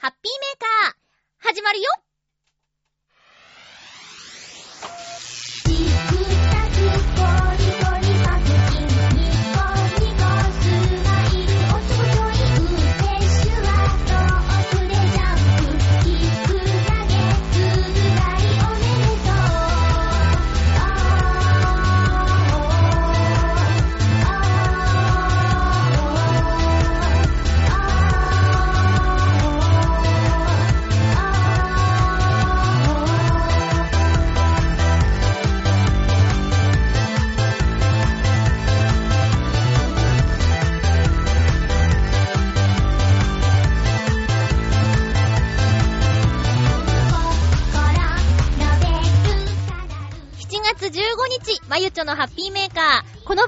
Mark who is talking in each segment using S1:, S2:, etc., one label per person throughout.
S1: ハッピーメーカー、始まるよ。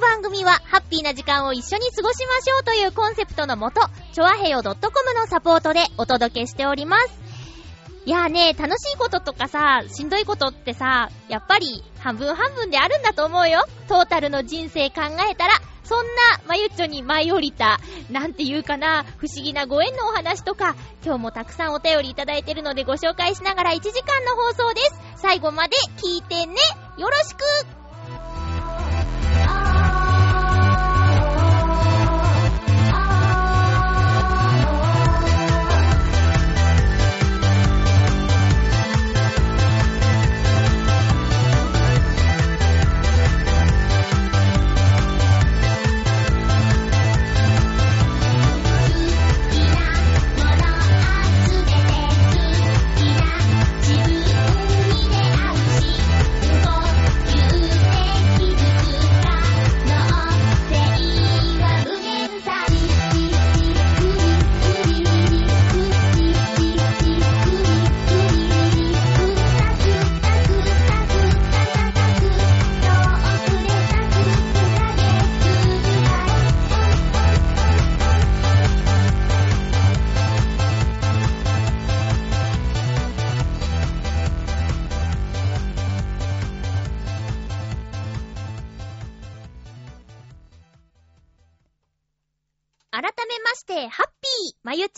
S1: の番組は、ハッピーな時間を一緒に過ごしましょうというコンセプトのもと、ちょあへよ .com のサポートでお届けしております。いやーね、楽しいこととかさ、しんどいことってさ、やっぱり半分半分であるんだと思うよ。トータルの人生考えたら、そんなまゆっちょに舞い降りた、なんていうかな、不思議なご縁のお話とか、今日もたくさんお便りいただいてるのでご紹介しながら1時間の放送です。最後まで聞いてね。よろしく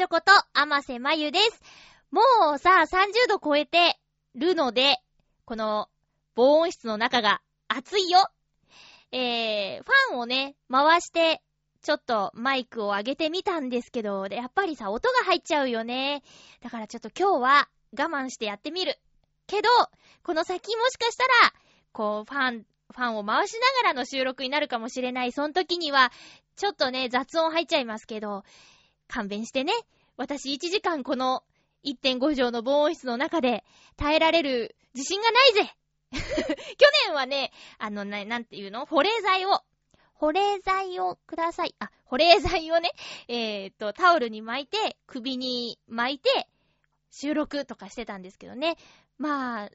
S1: まゆちょこと、あませまゆです。もうさ、30度超えてるので、この、防音室の中が暑いよ。えー、ファンをね、回して、ちょっとマイクを上げてみたんですけど、やっぱりさ、音が入っちゃうよね。だからちょっと今日は我慢してやってみる。けど、この先もしかしたら、こう、ファン、ファンを回しながらの収録になるかもしれない。その時には、ちょっとね、雑音入っちゃいますけど、勘弁してね。私1時間この1.5畳の防音室の中で耐えられる自信がないぜ 去年はね、あの、な、なんていうの？保冷剤を、保冷剤をください。あ、保冷剤をね、えー、っと、タオルに巻いて、首に巻いて、収録とかしてたんですけどね。まあ、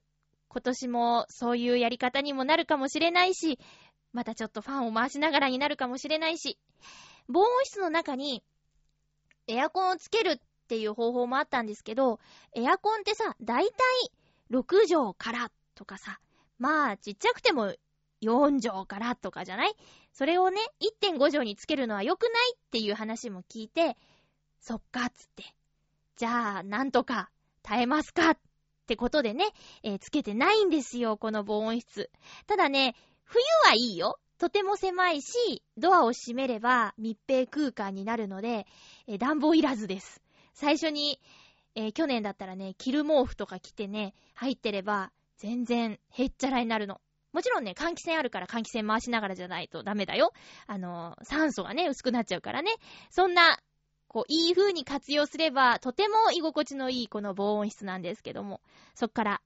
S1: 今年もそういうやり方にもなるかもしれないし、またちょっとファンを回しながらになるかもしれないし、防音室の中にエアコンをつけるっていう方法もあったんですけど、エアコンってさ、だいたい6畳からとかさ、まあ、ちっちゃくても4畳からとかじゃない？それをね、1.5畳につけるのは良くないっていう話も聞いて、そっか、つって。じゃあ、なんとか耐えますかってことでね、えー、つけてないんですよ、この防音室。ただね、冬はいいよ。とても狭いし、ドアを閉めれば密閉空間になるので、え、暖房いらずです。最初に、えー、去年だったらね、着る毛布とか着てね、入ってれば、全然へっちゃらになるの。もちろんね、換気扇あるから換気扇回しながらじゃないとダメだよ。あのー、酸素がね、薄くなっちゃうからね。そんな、こう、いい風に活用すれば、とても居心地のいいこの防音室なんですけども、そっから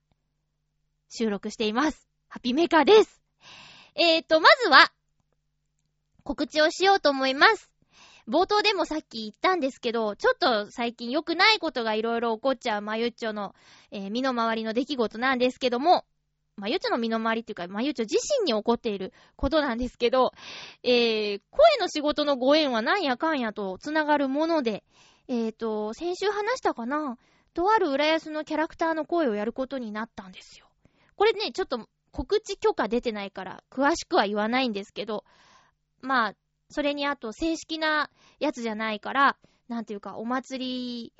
S1: 収録しています。ハッピーメーカーです。えーと、まずは、告知をしようと思います。冒頭でもさっき言ったんですけど、ちょっと最近良くないことがいろいろ起こっちゃうまゆっちょの、えー、身の回りの出来事なんですけども、まゆっちょの身の回りっていうか、まゆっちょ自身に起こっていることなんですけど、えー、声の仕事のご縁はなんやかんやと繋がるもので、えーと、先週話したかなとある浦安のキャラクターの声をやることになったんですよ。これね、ちょっと告知許可出てないから、詳しくは言わないんですけど、まあ、それにあと正式なやつじゃないから、なんていうか、お祭り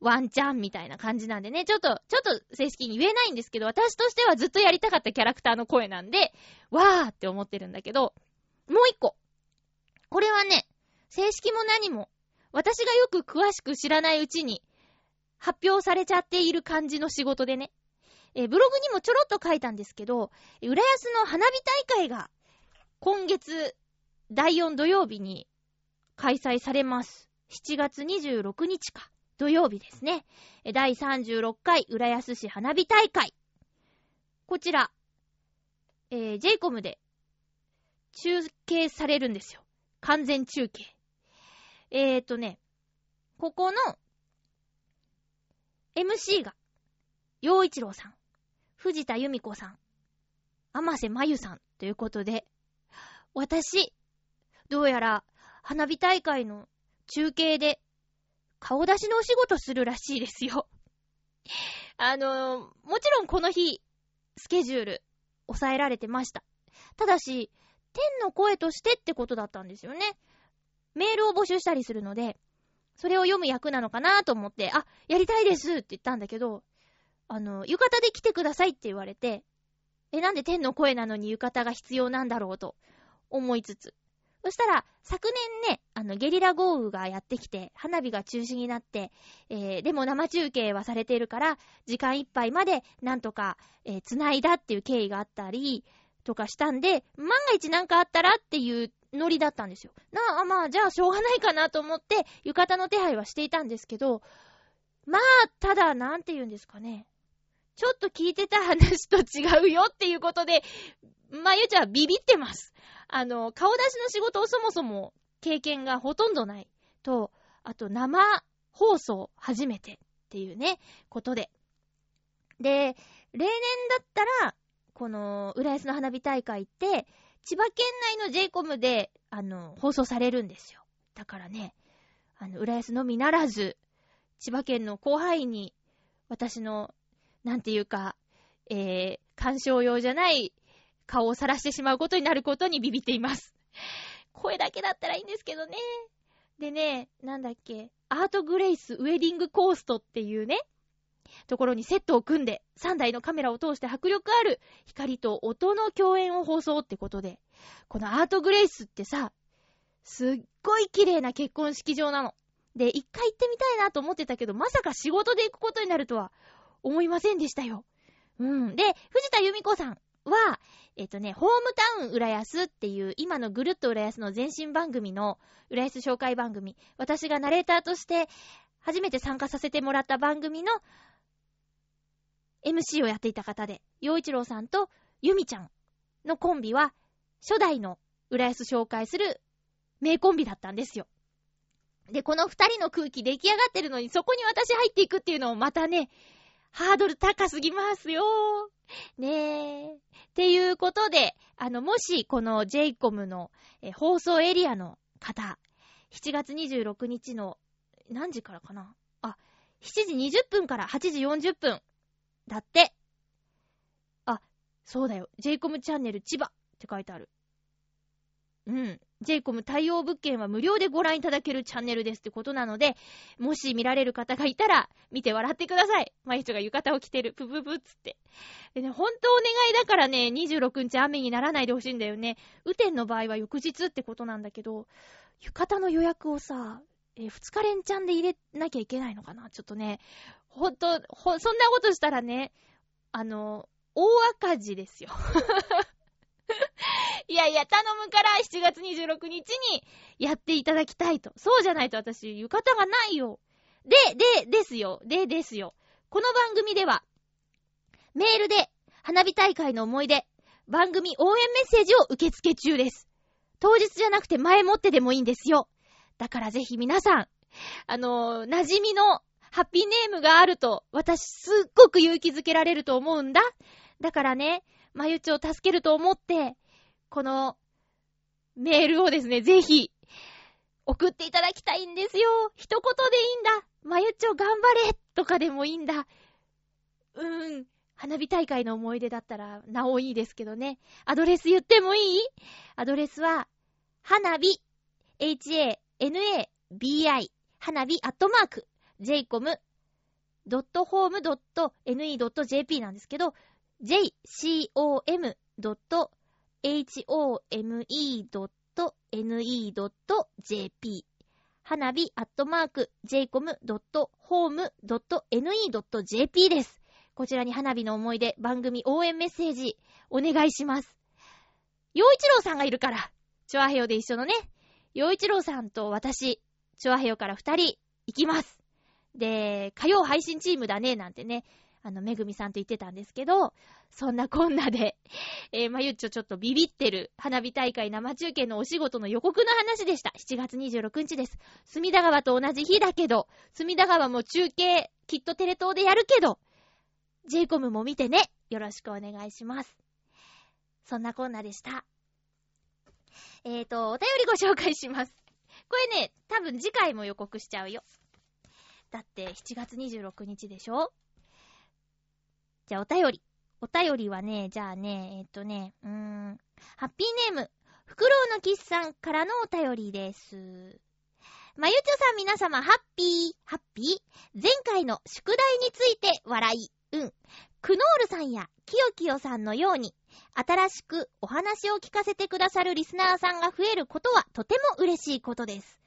S1: ワンチャンみたいな感じなんでね、ちょっと、ちょっと正式に言えないんですけど、私としてはずっとやりたかったキャラクターの声なんで、わーって思ってるんだけど、もう一個。これはね、正式も何も、私がよく詳しく知らないうちに、発表されちゃっている感じの仕事でね。えブログにもちょろっと書いたんですけど、浦安の花火大会が、今月、第4土曜日に開催されます。7月26日か。土曜日ですね。第36回浦安市花火大会。こちら、えー、j コムで中継されるんですよ。完全中継。えーとね、ここの MC が、陽一郎さん、藤田由美子さん、甘瀬まゆさんということで、私、どうやら花火大会の中継で顔出しのお仕事するらしいですよ。あのもちろんこの日、スケジュール、抑えられてました。ただし、天の声としてってことだったんですよね。メールを募集したりするので、それを読む役なのかなと思って、あ、やりたいですって言ったんだけど、あの、浴衣で来てくださいって言われて、え、なんで天の声なのに浴衣が必要なんだろうと思いつつ、そしたら、昨年ね、あの、ゲリラ豪雨がやってきて、花火が中止になって、えー、でも生中継はされているから、時間いっぱいまで、なんとか、えー、繋いだっていう経緯があったり、とかしたんで、万が一なんかあったらっていうノリだったんですよ。なあ、まあ、じゃあしょうがないかなと思って、浴衣の手配はしていたんですけど、まあ、ただ、なんて言うんですかね。ちょっと聞いてた話と違うよっていうことで、ま、ゆちゃんビビってます。あの、顔出しの仕事をそもそも経験がほとんどないと、あと生放送初めてっていうね、ことで。で、例年だったら、この、浦安の花火大会って、千葉県内の j コムで、あの、放送されるんですよ。だからね、あの、浦安のみならず、千葉県の広範囲に、私の、なんていうか、えー、干渉用じゃない顔をさらしてしまうことになることにビビっています。声だけだったらいいんですけどね。でね、なんだっけ、アートグレイスウェディングコーストっていうね、ところにセットを組んで、3台のカメラを通して迫力ある光と音の共演を放送ってことで、このアートグレイスってさ、すっごい綺麗な結婚式場なの。で、一回行ってみたいなと思ってたけど、まさか仕事で行くことになるとは思いませんでしたよ。うん。で、藤田由美子さんは、えっ、とね、ホームタウン浦安っていう、今のぐるっと浦安の前身番組の、浦安紹介番組、私がナレーターとして初めて参加させてもらった番組の MC をやっていた方で、洋一郎さんとゆみちゃんのコンビは、初代の浦安紹介する名コンビだったんですよ。で、この二人の空気出来上がってるのに、そこに私入っていくっていうのもまたね、ハードル高すぎますよ。ねえ。っていうことで、あの、もし、この j イコムの、放送エリアの方、7月26日の、何時からかな？あ、7時20分から8時40分。だって。あ、そうだよ。j イコムチャンネル千葉って書いてある。うん。j イコム対応物件は無料でご覧いただけるチャンネルですってことなので、もし見られる方がいたら、見て笑ってください。毎人が浴衣を着てる、ぷぷぷっつって。でね、本当お願いだからね、26日雨にならないでほしいんだよね。雨天の場合は翌日ってことなんだけど、浴衣の予約をさ、えー、2日連チャンで入れなきゃいけないのかなちょっとね、ほんと、ほ、そんなことしたらね、あの、大赤字ですよ。いやいや、頼むから7月26日にやっていただきたいと。そうじゃないと私、浴衣がないよ。で、で、ですよ。で、ですよ。この番組では、メールで花火大会の思い出、番組応援メッセージを受付中です。当日じゃなくて前もってでもいいんですよ。だからぜひ皆さん、あのー、馴染みのハッピーネームがあると、私すっごく勇気づけられると思うんだ。だからね、まゆちを助けると思って、このメールをですね、ぜひ、送っていただきたいんですよ。一言でいいんだ。まゆちょ頑張れとかでもいいんだ。うーん。花火大会の思い出だったら、なおいいですけどね。アドレス言ってもいい？アドレスは、花火、h-a-n-a-b-i、花火、アットマーク、j-com、jcom.ne.jp なんですけど、jcom.home.ne.jp 花火アットマーク jcom.home.ne.jp です。こちらに花火の思い出、番組応援メッセージお願いします。洋一郎さんがいるから、チョアヘヨで一緒のね、洋一郎さんと私、チョアヘヨから二人行きます。で、火曜配信チームだね、なんてね、あの、めぐみさんと言ってたんですけど、そんなこんなで、えー、まゆっちょちょっとビビってる花火大会生中継のお仕事の予告の話でした。7月26日です。隅田川と同じ日だけど、隅田川も中継、きっとテレ東でやるけど、j イコムも見てね。よろしくお願いします。そんなこんなでした。えーと、お便りご紹介します。これね、多分次回も予告しちゃうよ。だって7月26日でしょ？じゃあお便り。お便りはね、じゃあね、えっとね、うーん、ハッピーネーム、フクロウのキスさんからのお便りです。まゆちょさん皆様、ハッピー、ハッピー前回の宿題について笑い、うん。クノールさんやキヨキヨさんのように、新しくお話を聞かせてくださるリスナーさんが増えることはとても嬉しいことです。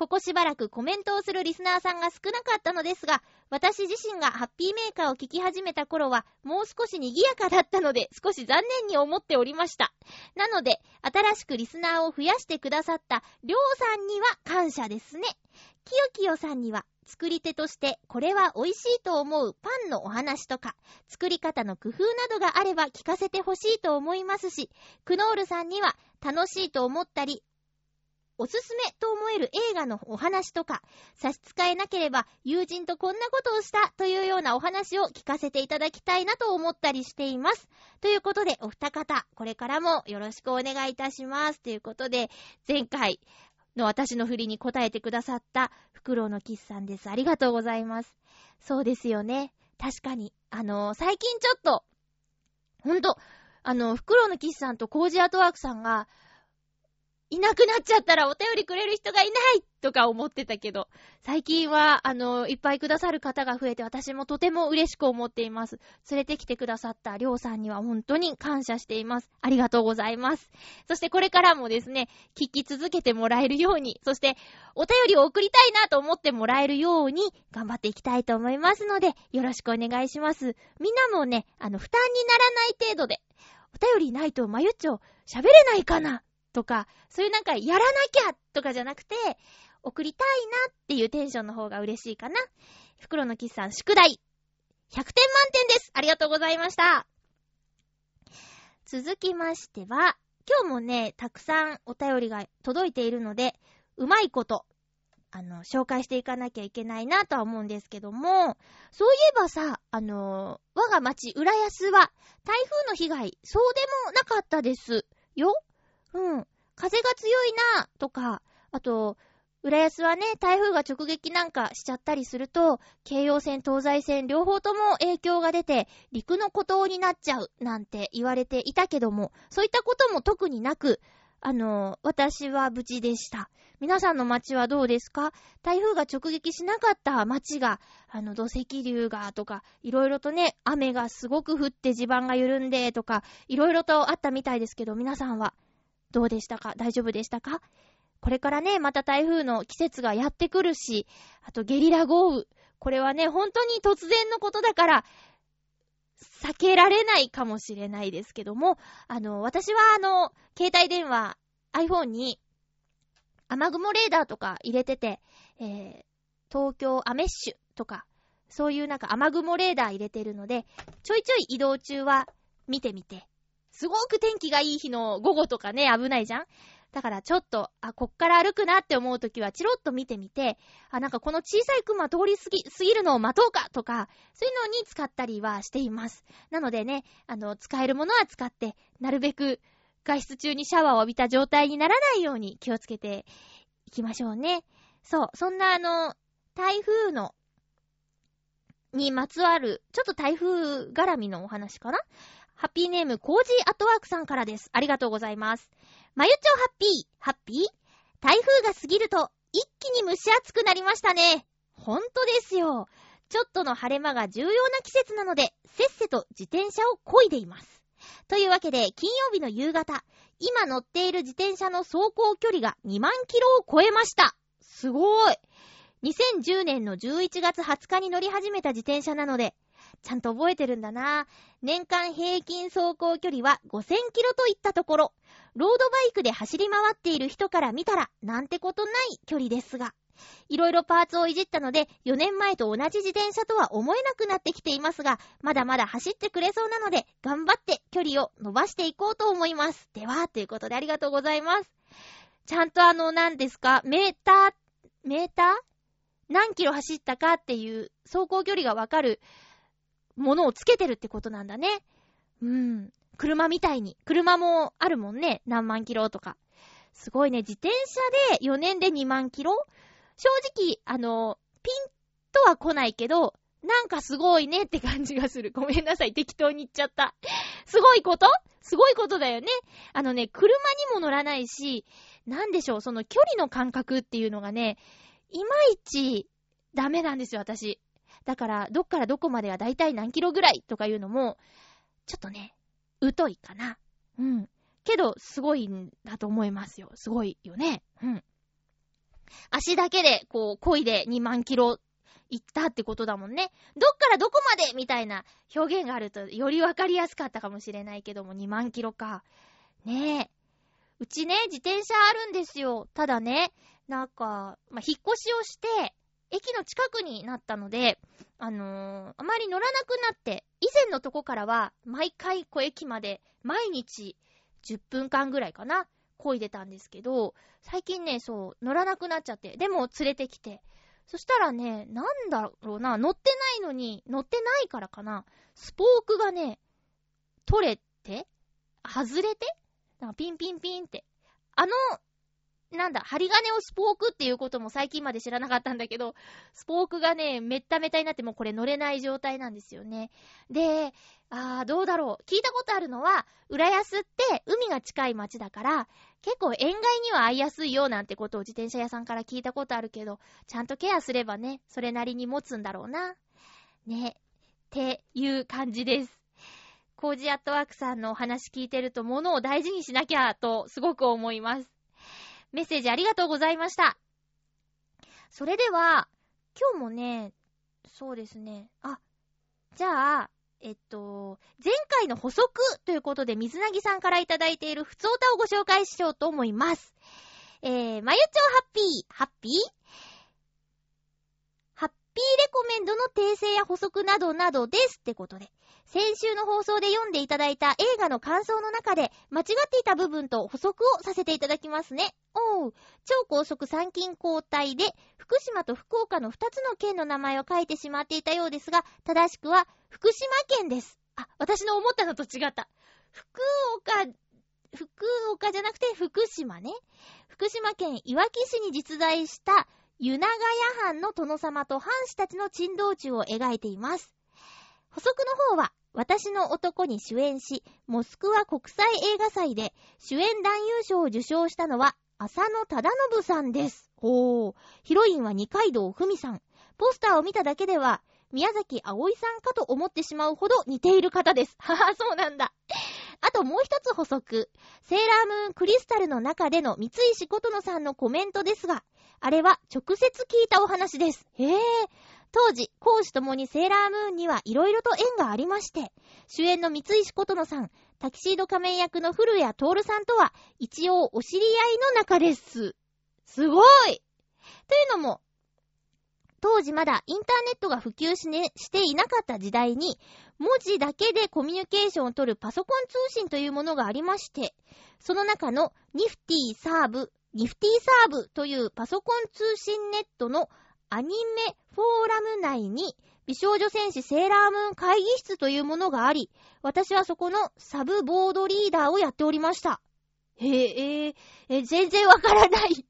S1: ここしばらくコメントをするリスナーさんが少なかったのですが、私自身がハッピーメーカーを聞き始めた頃は、もう少し賑やかだったので、少し残念に思っておりました。なので、新しくリスナーを増やしてくださった、りょうさんには感謝ですね。きよきよさんには、作り手としてこれは美味しいと思うパンのお話とか、作り方の工夫などがあれば聞かせてほしいと思いますし、クノールさんには楽しいと思ったり、おすすめと思える映画のお話とか、差し支えなければ友人とこんなことをしたというようなお話を聞かせていただきたいなと思ったりしています。ということで、お二方、これからもよろしくお願いいたします。ということで、前回の私の振りに答えてくださったフクロウのキスさんです。ありがとうございます。そうですよね。確かに。あのー、最近ちょっと、ほんと、あの、フクロウのキスさんとコージアートワークさんが、いなくなっちゃったらお便りくれる人がいないとか思ってたけど、最近は、あの、いっぱいくださる方が増えて私もとても嬉しく思っています。連れてきてくださったりょうさんには本当に感謝しています。ありがとうございます。そしてこれからもですね、聞き続けてもらえるように、そしてお便りを送りたいなと思ってもらえるように頑張っていきたいと思いますので、よろしくお願いします。みんなもね、あの、負担にならない程度で、お便りないとまゆっちょ喋れないかな？とか、そういうなんかやらなきゃとかじゃなくて、送りたいなっていうテンションの方が嬉しいかな。袋のキスさん、宿題。100点満点です。ありがとうございました。続きましては、今日もね、たくさんお便りが届いているので、うまいこと、あの、紹介していかなきゃいけないなとは思うんですけども、そういえばさ、あの、我が町、浦安は、台風の被害、そうでもなかったです。ようん。風が強いなとか、あと、浦安はね、台風が直撃なんかしちゃったりすると、京葉線、東西線両方とも影響が出て、陸の孤島になっちゃうなんて言われていたけども、そういったことも特になく、あの、私は無事でした。皆さんの街はどうですか？台風が直撃しなかった街が、あの、土石流がとか、いろいろとね、雨がすごく降って地盤が緩んでとか、いろいろとあったみたいですけど、皆さんはどうでしたか？大丈夫でしたか？これからね、また台風の季節がやってくるし、あとゲリラ豪雨。これはね、本当に突然のことだから、避けられないかもしれないですけども、あの、私はあの、携帯電話、iPhone に、雨雲レーダーとか入れてて、えー、東京アメッシュとか、そういうなんか雨雲レーダー入れてるので、ちょいちょい移動中は見てみて、すごく天気がいい日の午後とかね、危ないじゃん？だからちょっと、あ、こっから歩くなって思うときはチロッと見てみて、あ、なんかこの小さいクマ通り過ぎ、過ぎるのを待とうかとか、そういうのに使ったりはしています。なのでね、あの、使えるものは使って、なるべく外出中にシャワーを浴びた状態にならないように気をつけていきましょうね。そう、そんなあの、台風の、にまつわる、ちょっと台風絡みのお話かな？ハッピーネーム、コージーアットワークさんからです。ありがとうございます。まゆちょハッピー、ハッピー？台風が過ぎると、一気に蒸し暑くなりましたね。ほんとですよ。ちょっとの晴れ間が重要な季節なので、せっせと自転車を漕いでいます。というわけで、金曜日の夕方、今乗っている自転車の走行距離が2万キロを超えました。すごい。2010年の11月20日に乗り始めた自転車なので、ちゃんと覚えてるんだな。年間平均走行距離は5000キロといったところ、ロードバイクで走り回っている人から見たら、なんてことない距離ですが、いろいろパーツをいじったので、4年前と同じ自転車とは思えなくなってきていますが、まだまだ走ってくれそうなので、頑張って距離を伸ばしていこうと思います。では、ということでありがとうございます。ちゃんとあの、何ですか、メーター、メーター？何キロ走ったかっていう走行距離がわかるものをつけてるってことなんだね。うん。車みたいに。車もあるもんね。何万キロとか。すごいね。自転車で4年で2万キロ？正直、あの、ピンとは来ないけど、なんかすごいねって感じがする。ごめんなさい。適当に言っちゃった。すごいこと？すごいことだよね。あのね、車にも乗らないし、なんでしょう、その距離の感覚っていうのがね、いまいちダメなんですよ、私。だから、どっからどこまではだいたい何キロぐらいとかいうのも、ちょっとね、疎いかな。うん。けど、すごいんだと思いますよ。すごいよね。うん。足だけで、こう、恋で2万キロ行ったってことだもんね。どっからどこまでみたいな表現があると、よりわかりやすかったかもしれないけども、2万キロか。ねえ。うちね、自転車あるんですよ。ただね、なんか、まあ、引っ越しをして、駅の近くになったので、あのー、あまり乗らなくなって、以前のとこからは、毎回、こう、駅まで、毎日、10分間ぐらいかな、漕いでたんですけど、最近ね、そう、乗らなくなっちゃって、でも連れてきて、そしたらね、なんだろうな、乗ってないのに、乗ってないからかな、スポークがね、取れて、外れてピンピンピンって。あの、なんだ、針金をスポークっていうことも最近まで知らなかったんだけど、スポークがね、めっためたになってもうこれ乗れない状態なんですよね。で、あー、どうだろう。聞いたことあるのは、浦安って海が近い町だから、結構塩害には合いやすいよなんてことを自転車屋さんから聞いたことあるけど、ちゃんとケアすればね、それなりに持つんだろうな。ね。っていう感じです。コージアットワークさんのお話聞いてると物を大事にしなきゃとすごく思います。メッセージありがとうございました。それでは、今日もね、そうですね。あ、じゃあ、えっと、前回の補足ということで、水なぎさんからいただいている普通歌をご紹介しようと思います。えー、まゆちょハッピー、ハッピー？ハッピーレコメンドの訂正や補足などなどですってことで。先週の放送で読んでいただいた映画の感想の中で、間違っていた部分と補足をさせていただきますね。おう。超高速参勤交代で、福島と福岡の2つの県の名前を書いてしまっていたようですが、正しくは、福島県です。あ、私の思ったのと違った。福岡、福岡じゃなくて福島ね。福島県いわき市に実在した湯長屋藩の殿様と藩士たちの珍道中を描いています。補足の方は、私の男に主演し、モスクワ国際映画祭で主演男優賞を受賞したのは、浅野忠信さんです。ほー。ヒロインは二階堂ふみさん。ポスターを見ただけでは、宮崎葵さんかと思ってしまうほど似ている方です。はは、そうなんだ。あともう一つ補足。セーラームーンクリスタルの中での三石琴乃さんのコメントですが、あれは直接聞いたお話です。へぇー。当時、講師ともにセーラームーンには色々と縁がありまして、主演の三石琴乃さん、タキシード仮面役の古谷徹さんとは、一応お知り合いの中です。すごいというのも、当時まだインターネットが普及し,、ね、していなかった時代に、文字だけでコミュニケーションを取るパソコン通信というものがありまして、その中のニフティサーブ、ニフティサーブというパソコン通信ネットのアニメフォーラム内に美少女戦士セーラームーン会議室というものがあり、私はそこのサブボードリーダーをやっておりました。へえ、ええ、全然わからない。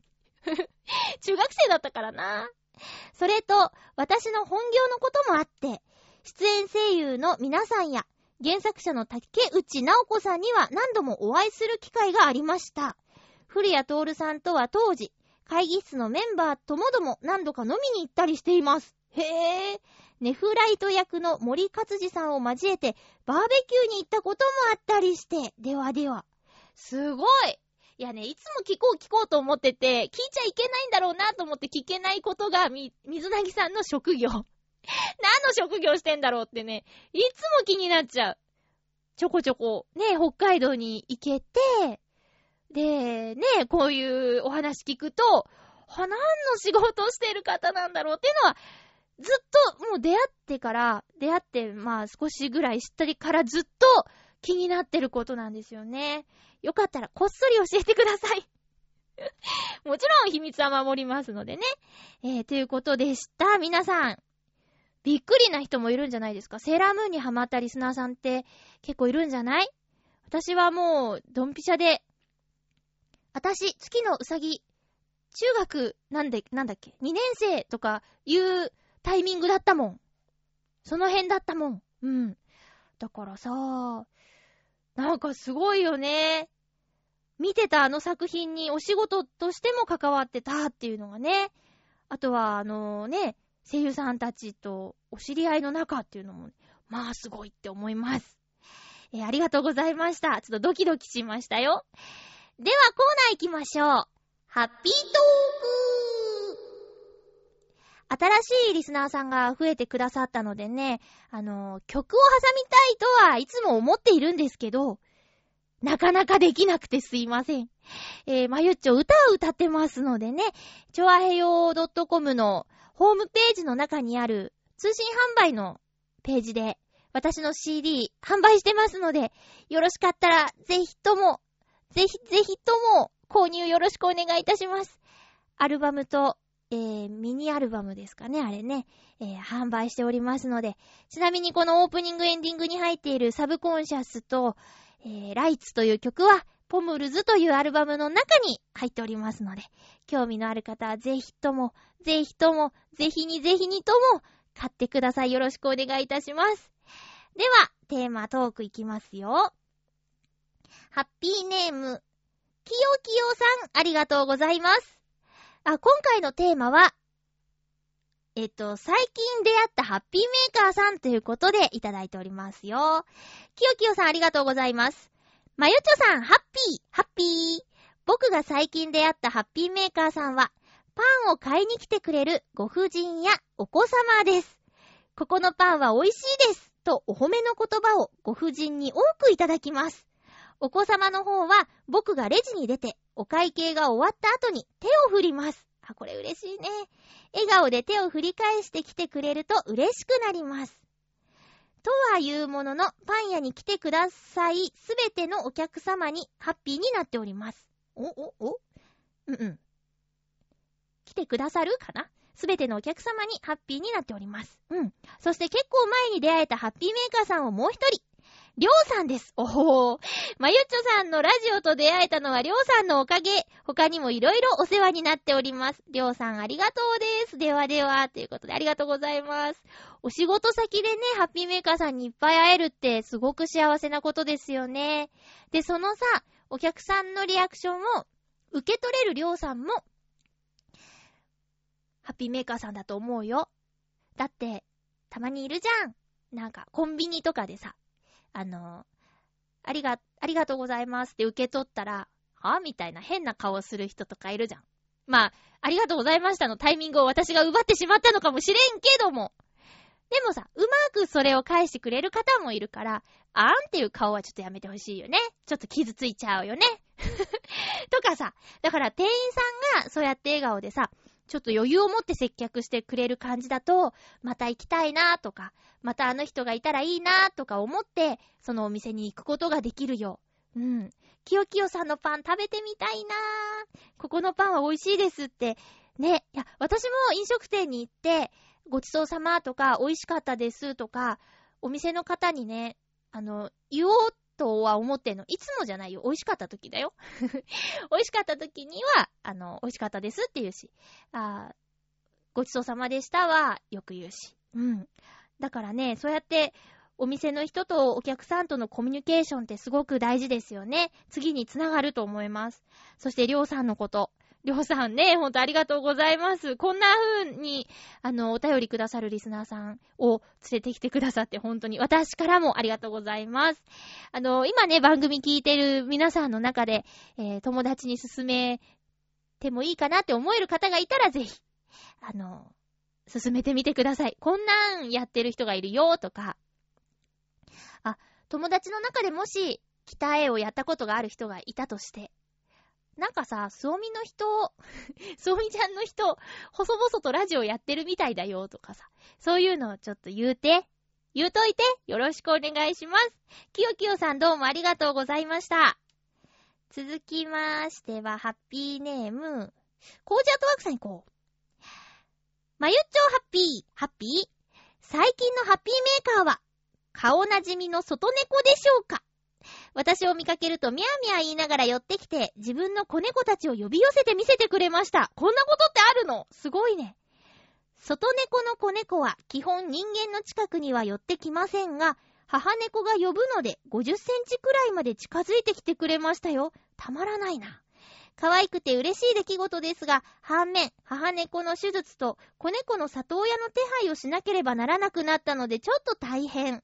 S1: 中学生だったからな。それと、私の本業のこともあって、出演声優の皆さんや、原作者の竹内直子さんには何度もお会いする機会がありました。古谷徹さんとは当時、会議室のメンバーともども何度か飲みに行ったりしています。へえ。ネフライト役の森勝治さんを交えて、バーベキューに行ったこともあったりして、ではでは。すごいいやね、いつも聞こう聞こうと思ってて、聞いちゃいけないんだろうなと思って聞けないことが、み、水なぎさんの職業。何の職業してんだろうってね、いつも気になっちゃう。ちょこちょこ、ね、北海道に行けて、で、ね、こういうお話聞くと、何の仕事をしてる方なんだろうっていうのは、ずっと、もう出会ってから、出会って、まあ少しぐらい知ったりからずっと気になってることなんですよね。よかったらこっそり教えてください。もちろん秘密は守りますのでね。えー、ということでした。皆さん、びっくりな人もいるんじゃないですか。セーラームーンにハマったリスナーさんって結構いるんじゃない？私はもう、ドンピシャで、私、月のうさぎ、中学、なんで、なんだっけ、2年生とかいうタイミングだったもん。その辺だったもん。うん。だからさ、なんかすごいよね。見てたあの作品にお仕事としても関わってたっていうのがね。あとは、あのね、声優さんたちとお知り合いの中っていうのも、まあすごいって思います。えー、ありがとうございました。ちょっとドキドキしましたよ。ではコーナー行きましょう。ハッピートーク新しいリスナーさんが増えてくださったのでね、あの、曲を挟みたいとはいつも思っているんですけど、なかなかできなくてすいません。えー、まゆっちょ歌を歌ってますのでね、ちょあへよ .com のホームページの中にある通信販売のページで私の CD 販売してますので、よろしかったらぜひとも、ぜひぜひとも購入よろしくお願いいたします。アルバムと、えー、ミニアルバムですかね、あれね、えー、販売しておりますので、ちなみにこのオープニングエンディングに入っているサブコンシャスと、えー、ライツという曲は、ポムルズというアルバムの中に入っておりますので、興味のある方はぜひとも、ぜひとも、ぜひにぜひにとも、買ってください。よろしくお願いいたします。では、テーマトークいきますよ。ハッピーネーム、きよきよさん、ありがとうございます。あ、今回のテーマは、えっと、最近出会ったハッピーメーカーさんということでいただいておりますよ。きよきよさんありがとうございます。まゆちょさん、ハッピー、ハッピー。僕が最近出会ったハッピーメーカーさんは、パンを買いに来てくれるご婦人やお子様です。ここのパンは美味しいです。とお褒めの言葉をご婦人に多くいただきます。お子様の方は僕がレジに出てお会計が終わった後に手を振ります。あ、これ嬉しいね。笑顔で手を振り返してきてくれると嬉しくなります。とは言うものの、パン屋に来てください。すべてのお客様にハッピーになっております。お、お、お？うんうん。来てくださるかな？すべてのお客様にハッピーになっております。うん。そして結構前に出会えたハッピーメーカーさんをもう一人。りょうさんです。おほー。まゆっちょさんのラジオと出会えたのはりょうさんのおかげ。他にもいろいろお世話になっております。りょうさんありがとうです。ではでは、ということでありがとうございます。お仕事先でね、ハッピーメーカーさんにいっぱい会えるってすごく幸せなことですよね。で、そのさ、お客さんのリアクションを受け取れるりょうさんも、ハッピーメーカーさんだと思うよ。だって、たまにいるじゃん。なんか、コンビニとかでさ、あの、ありが、ありがとうございますって受け取ったら、はみたいな変な顔する人とかいるじゃん。まあ、ありがとうございましたのタイミングを私が奪ってしまったのかもしれんけども。でもさ、うまくそれを返してくれる方もいるから、あんっていう顔はちょっとやめてほしいよね。ちょっと傷ついちゃうよね。とかさ、だから店員さんがそうやって笑顔でさ、ちょっと余裕を持って接客してくれる感じだと、また行きたいなとか、またあの人がいたらいいなとか思って、そのお店に行くことができるよ。うん。きよきよさんのパン食べてみたいなここのパンは美味しいですって。ね。いや、私も飲食店に行って、ごちそうさまとか、美味しかったですとか、お店の方にね、あの、言おうとは思ってんの。いつもじゃないよ。美味しかった時だよ。美味しかった時には、あの、美味しかったですって言うし、あごちそうさまでしたはよく言うし。うん。だからね、そうやって、お店の人とお客さんとのコミュニケーションってすごく大事ですよね。次につながると思います。そして、りょうさんのこと。りょうさんね、ほんとありがとうございます。こんな風に、あの、お便りくださるリスナーさんを連れてきてくださって、本当に私からもありがとうございます。あの、今ね、番組聞いてる皆さんの中で、えー、友達に勧めてもいいかなって思える方がいたら、ぜひ、あの、進めてみてください。こんなんやってる人がいるよ、とか。あ、友達の中でもし、北絵をやったことがある人がいたとして、なんかさ、すおみの人、すおみちゃんの人、細々とラジオやってるみたいだよとかさ、そういうのをちょっと言うて、言うといて、よろしくお願いします。きよきよさんどうもありがとうございました。続きましては、ハッピーネーム、コージアートワークさん行こう。まゆっちょハッピー、ハッピー？最近のハッピーメーカーは、顔なじみの外猫でしょうか？私を見かけるとミャーミャー言いながら寄ってきて、自分の子猫たちを呼び寄せて見せてくれました。こんなことってあるの？すごいね。外猫の子猫は基本人間の近くには寄ってきませんが、母猫が呼ぶので50センチくらいまで近づいてきてくれましたよ。たまらないな。可愛くて嬉しい出来事ですが、反面、母猫の手術と子猫の里親の手配をしなければならなくなったのでちょっと大変。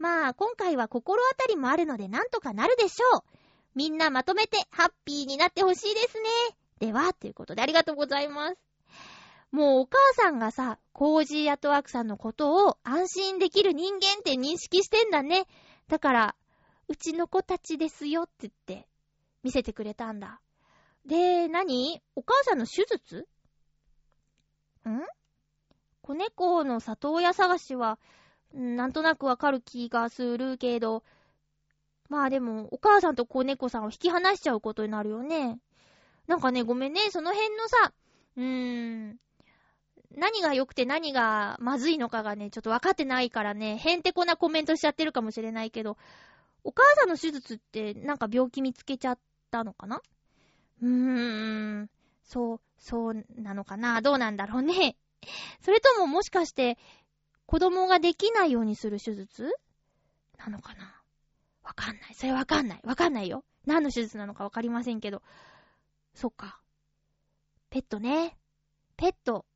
S1: まあ、今回は心当たりもあるのでなんとかなるでしょう。みんなまとめてハッピーになってほしいですね。では、ということでありがとうございます。もうお母さんがさ、コージーアトワークさんのことを安心できる人間って認識してんだね。だから、うちの子たちですよって言って見せてくれたんだ。で、何？お母さんの手術？ん？子猫の里親探しは、なんとなくわかる気がするけど、まあでも、お母さんと子猫さんを引き離しちゃうことになるよね。なんかね、ごめんね、その辺のさ、うーん、何が良くて何がまずいのかがね、ちょっと分かってないからね、へんてこなコメントしちゃってるかもしれないけど、お母さんの手術ってなんか病気見つけちゃったのかな？うーん、そう、そうなのかな？どうなんだろうね。それとももしかして、子供ができないようにする手術？なのかな？わかんない。それわかんない。わかんないよ。何の手術なのかわかりませんけど。そっか。ペットね。ペット。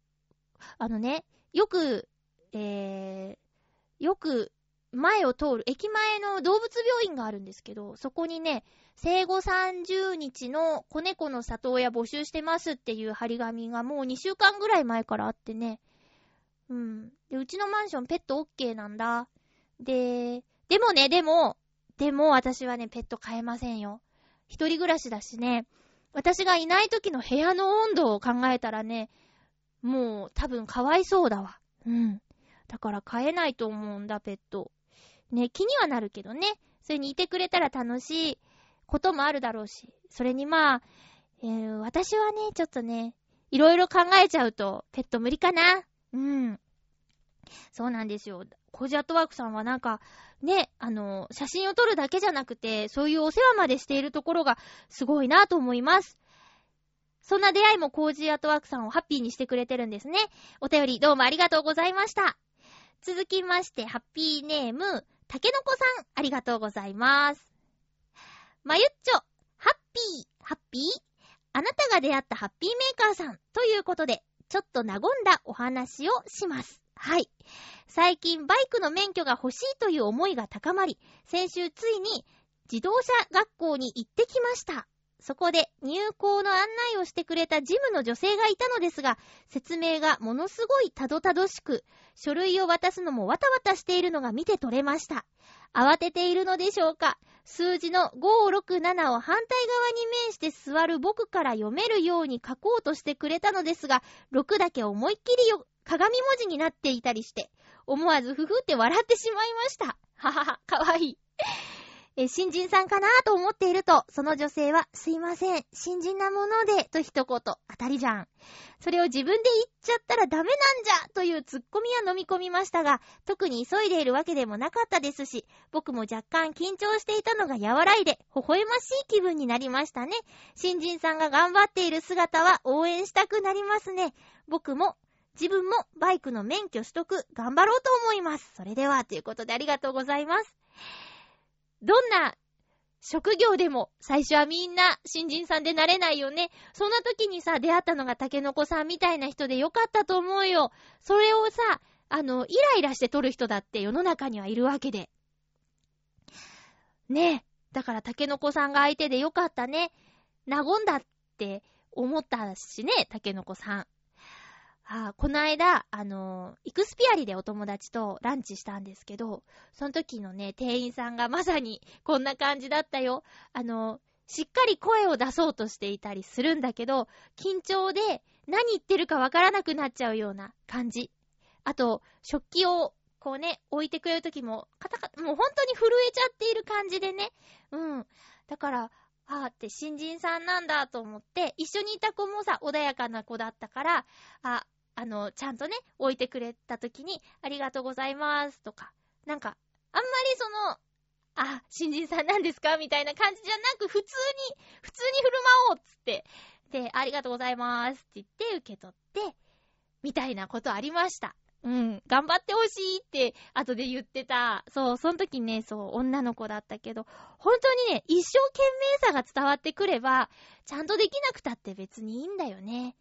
S1: あのね、よく、えー、よく前を通る駅前の動物病院があるんですけど、そこにね、生後30日の子猫の里親募集してますっていう張り紙がもう2週間ぐらい前からあってね、うん。で、うちのマンションペットオッケーなんだ。で、でもね、でも、でも私はね、ペット飼えませんよ。一人暮らしだしね、私がいない時の部屋の温度を考えたらね、もう多分かわいそうだわ。うん。だから飼えないと思うんだ、ペット。ね、気にはなるけどね。それにいてくれたら楽しいこともあるだろうし。それにまあ、えー、私はね、ちょっとね、いろいろ考えちゃうと、ペット無理かな。うん。そうなんですよ。コージアットワークさんはなんか、ね、あの、写真を撮るだけじゃなくて、そういうお世話までしているところがすごいなと思います。そんな出会いもコージアットワークさんをハッピーにしてくれてるんですね。お便りどうもありがとうございました。続きまして、ハッピーネーム、たけのこさん、ありがとうございます。まゆっちょ、ハッピー、ハッピー？あなたが出会ったハッピーメーカーさんということで、ちょっと和んだお話をします。はい。最近バイクの免許が欲しいという思いが高まり、先週ついに自動車学校に行ってきました。そこで入校の案内をしてくれたジムの女性がいたのですが、説明がものすごいたどたどしく、書類を渡すのもわたわたしているのが見て取れました。慌てているのでしょうか数字の567を反対側に面して座る僕から読めるように書こうとしてくれたのですが、6だけ思いっきりよ鏡文字になっていたりして、思わずふふって笑ってしまいました。ははは、かわいい。え、新人さんかなと思っていると、その女性は、すいません、新人なもので、と一言、当たりじゃん。それを自分で言っちゃったらダメなんじゃというツッコミは飲み込みましたが、特に急いでいるわけでもなかったですし、僕も若干緊張していたのが和らいで、微笑ましい気分になりましたね。新人さんが頑張っている姿は応援したくなりますね。僕も自分もバイクの免許取得頑張ろうと思います。それでは、ということでありがとうございます。どんな職業でも最初はみんな新人さんでなれないよね。そんな時にさ、出会ったのがタケノコさんみたいな人でよかったと思うよ。それをさ、あの、イライラして取る人だって世の中にはいるわけで。ねえ。だからタケノコさんが相手でよかったね。和んだって思ったしね、タケノコさん。あこの間、あのイクスピアリでお友達とランチしたんですけど、その時のね、店員さんがまさに こんな感じだったよ。あのしっかり声を出そうとしていたりするんだけど、緊張で何言ってるかわからなくなっちゃうような感じ。あと、食器をこうね、置いてくれる時も、カタカタ、もう本当に震えちゃっている感じでね。うん。だから、あーって新人さんなんだと思って、一緒にいた子もさ、穏やかな子だったから、あ、あの、ちゃんとね、置いてくれた時に、ありがとうございますとか、なんか、あんまりその、あ、新人さんなんですかみたいな感じじゃなく、普通に、普通に振る舞おうっつって、で、ありがとうございますって言って受け取って、みたいなことありました。うん、頑張ってほしいって後で言ってた。そう、その時ね、そう、女の子だったけど、本当にね、一生懸命さが伝わってくれば、ちゃんとできなくたって別にいいんだよね。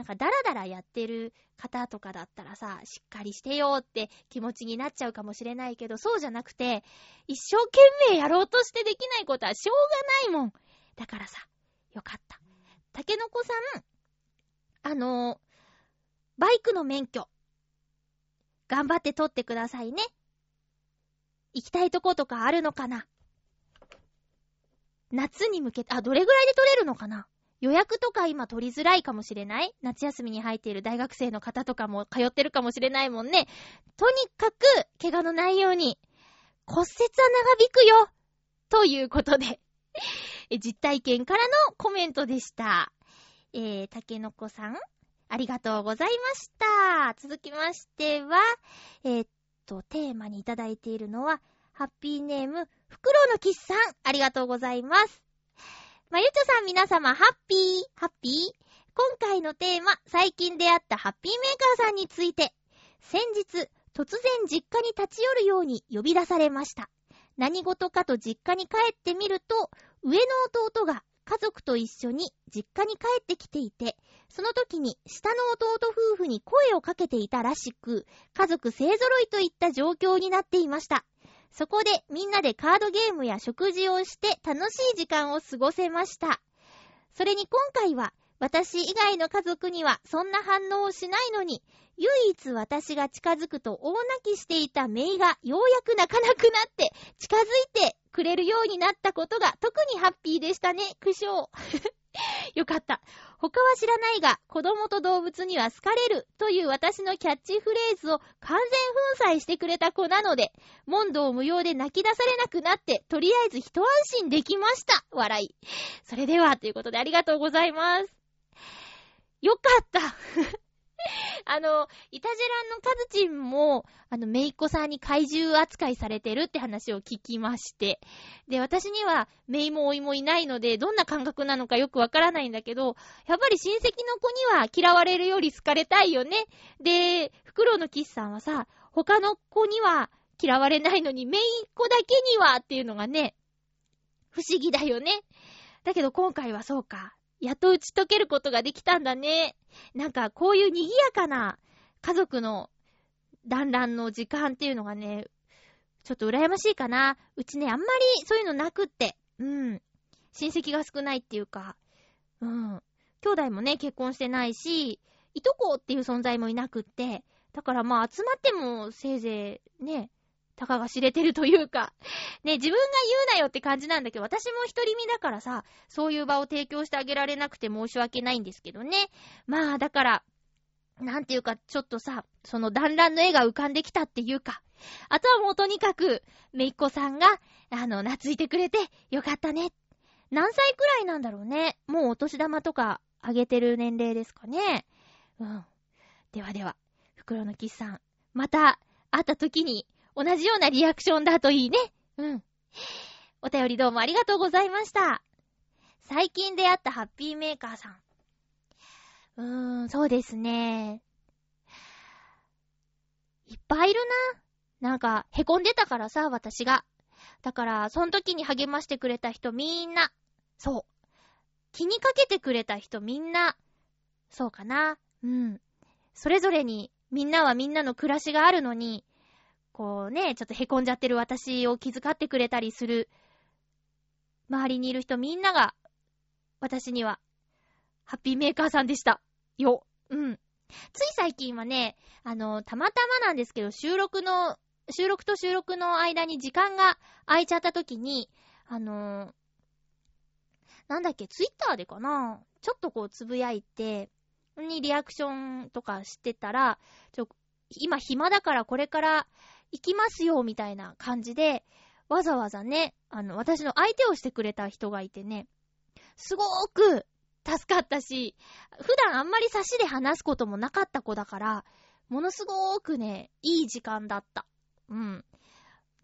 S1: なんかダラダラやってる方とかだったらさ、しっかりしてよって気持ちになっちゃうかもしれないけど、そうじゃなくて、一生懸命やろうとしてできないことはしょうがないもん。だからさ、よかった。たけのこさん、あの、バイクの免許、頑張って取ってくださいね。行きたいとことかあるのかな？夏に向けて、あ、どれぐらいで取れるのかな？予約とか今取りづらいかもしれない？夏休みに入っている大学生の方とかも通ってるかもしれないもんね。とにかく、怪我のないように、骨折は長引くよということで実体験からのコメントでした。えー、たけのこさん、ありがとうございました。続きましては、えー、っと、テーマにいただいているのは、ハッピーネーム、フクロウのキスさん、ありがとうございます。まゆちょさん皆様、ハッピー、ハッピー？今回のテーマ、最近出会ったハッピーメーカーさんについて、先日、突然実家に立ち寄るように呼び出されました。何事かと実家に帰ってみると、上の弟が家族と一緒に実家に帰ってきていて、その時に下の弟夫婦に声をかけていたらしく、家族勢揃いといった状況になっていました。そこでみんなでカードゲームや食事をして楽しい時間を過ごせました。それに今回は私以外の家族にはそんな反応をしないのに、唯一私が近づくと大泣きしていたメイがようやく泣かなくなって近づいてくれるようになったことが特にハッピーでしたね、苦笑。よかった。他は知らないが、子供と動物には好かれるという私のキャッチフレーズを完全粉砕してくれた子なので、問答無用で泣き出されなくなって、とりあえず一安心できました。笑い。それでは、ということでありがとうございます。よかった あの、イタジェラのカズチンも、あの、メイコさんに怪獣扱いされてるって話を聞きまして。で、私には、メイもオイもいないので、どんな感覚なのかよくわからないんだけど、やっぱり親戚の子には嫌われるより好かれたいよね。で、フクロウのキスさんはさ、他の子には嫌われないのに、メイっ子だけにはっていうのがね、不思議だよね。だけど今回はそうか。やっと打ち解けることができたんだね。なんか、こういう賑やかな家族の団らんの時間っていうのがね、ちょっと羨ましいかな。うちね、あんまりそういうのなくって。うん。親戚が少ないっていうか、うん。兄弟もね、結婚してないし、いとこっていう存在もいなくって、だからまあ集まってもせいぜいね、たかが知れてるというか、ね、自分が言うなよって感じなんだけど、私も一人身だからさ、そういう場を提供してあげられなくて申し訳ないんですけどね。まあ、だから、なんていうか、ちょっとさ、その団らんの絵が浮かんできたっていうか、あとはもうとにかく、めいっ子さんが、あの、懐いてくれて、よかったね。何歳くらいなんだろうね。もうお年玉とかあげてる年齢ですかね。うん。ではでは、袋のキスさん、また会った時に同じようなリアクションだといいね。うん。お便りどうもありがとうございました。最近出会ったハッピーメーカーさん。うーん、そうですね。いっぱいいるな。なんか、へこんでたからさ、私が。だから、その時に励ましてくれた人みんな、そう。気にかけてくれた人みんな、そうかな。うん。それぞれに、みんなはみんなの暮らしがあるのに、こうね、ちょっと凹んじゃってる私を気遣ってくれたりする、周りにいる人みんなが、私には、ハッピーメーカーさんでした。よ。うん。つい最近はね、あの、たまたまなんですけど、収録の、収録と収録の間に時間が空いちゃった時に、あのなんだっけ、ツイッターでかな？ちょっとこうつぶやいて、にリアクションとかしてたら、ちょ、今暇だからこれから行きますよ、みたいな感じで、わざわざね、あの、私の相手をしてくれた人がいてね、すごーく助かったし、普段あんまり差しで話すこともなかった子だから、ものすごーくね、いい時間だった。うん。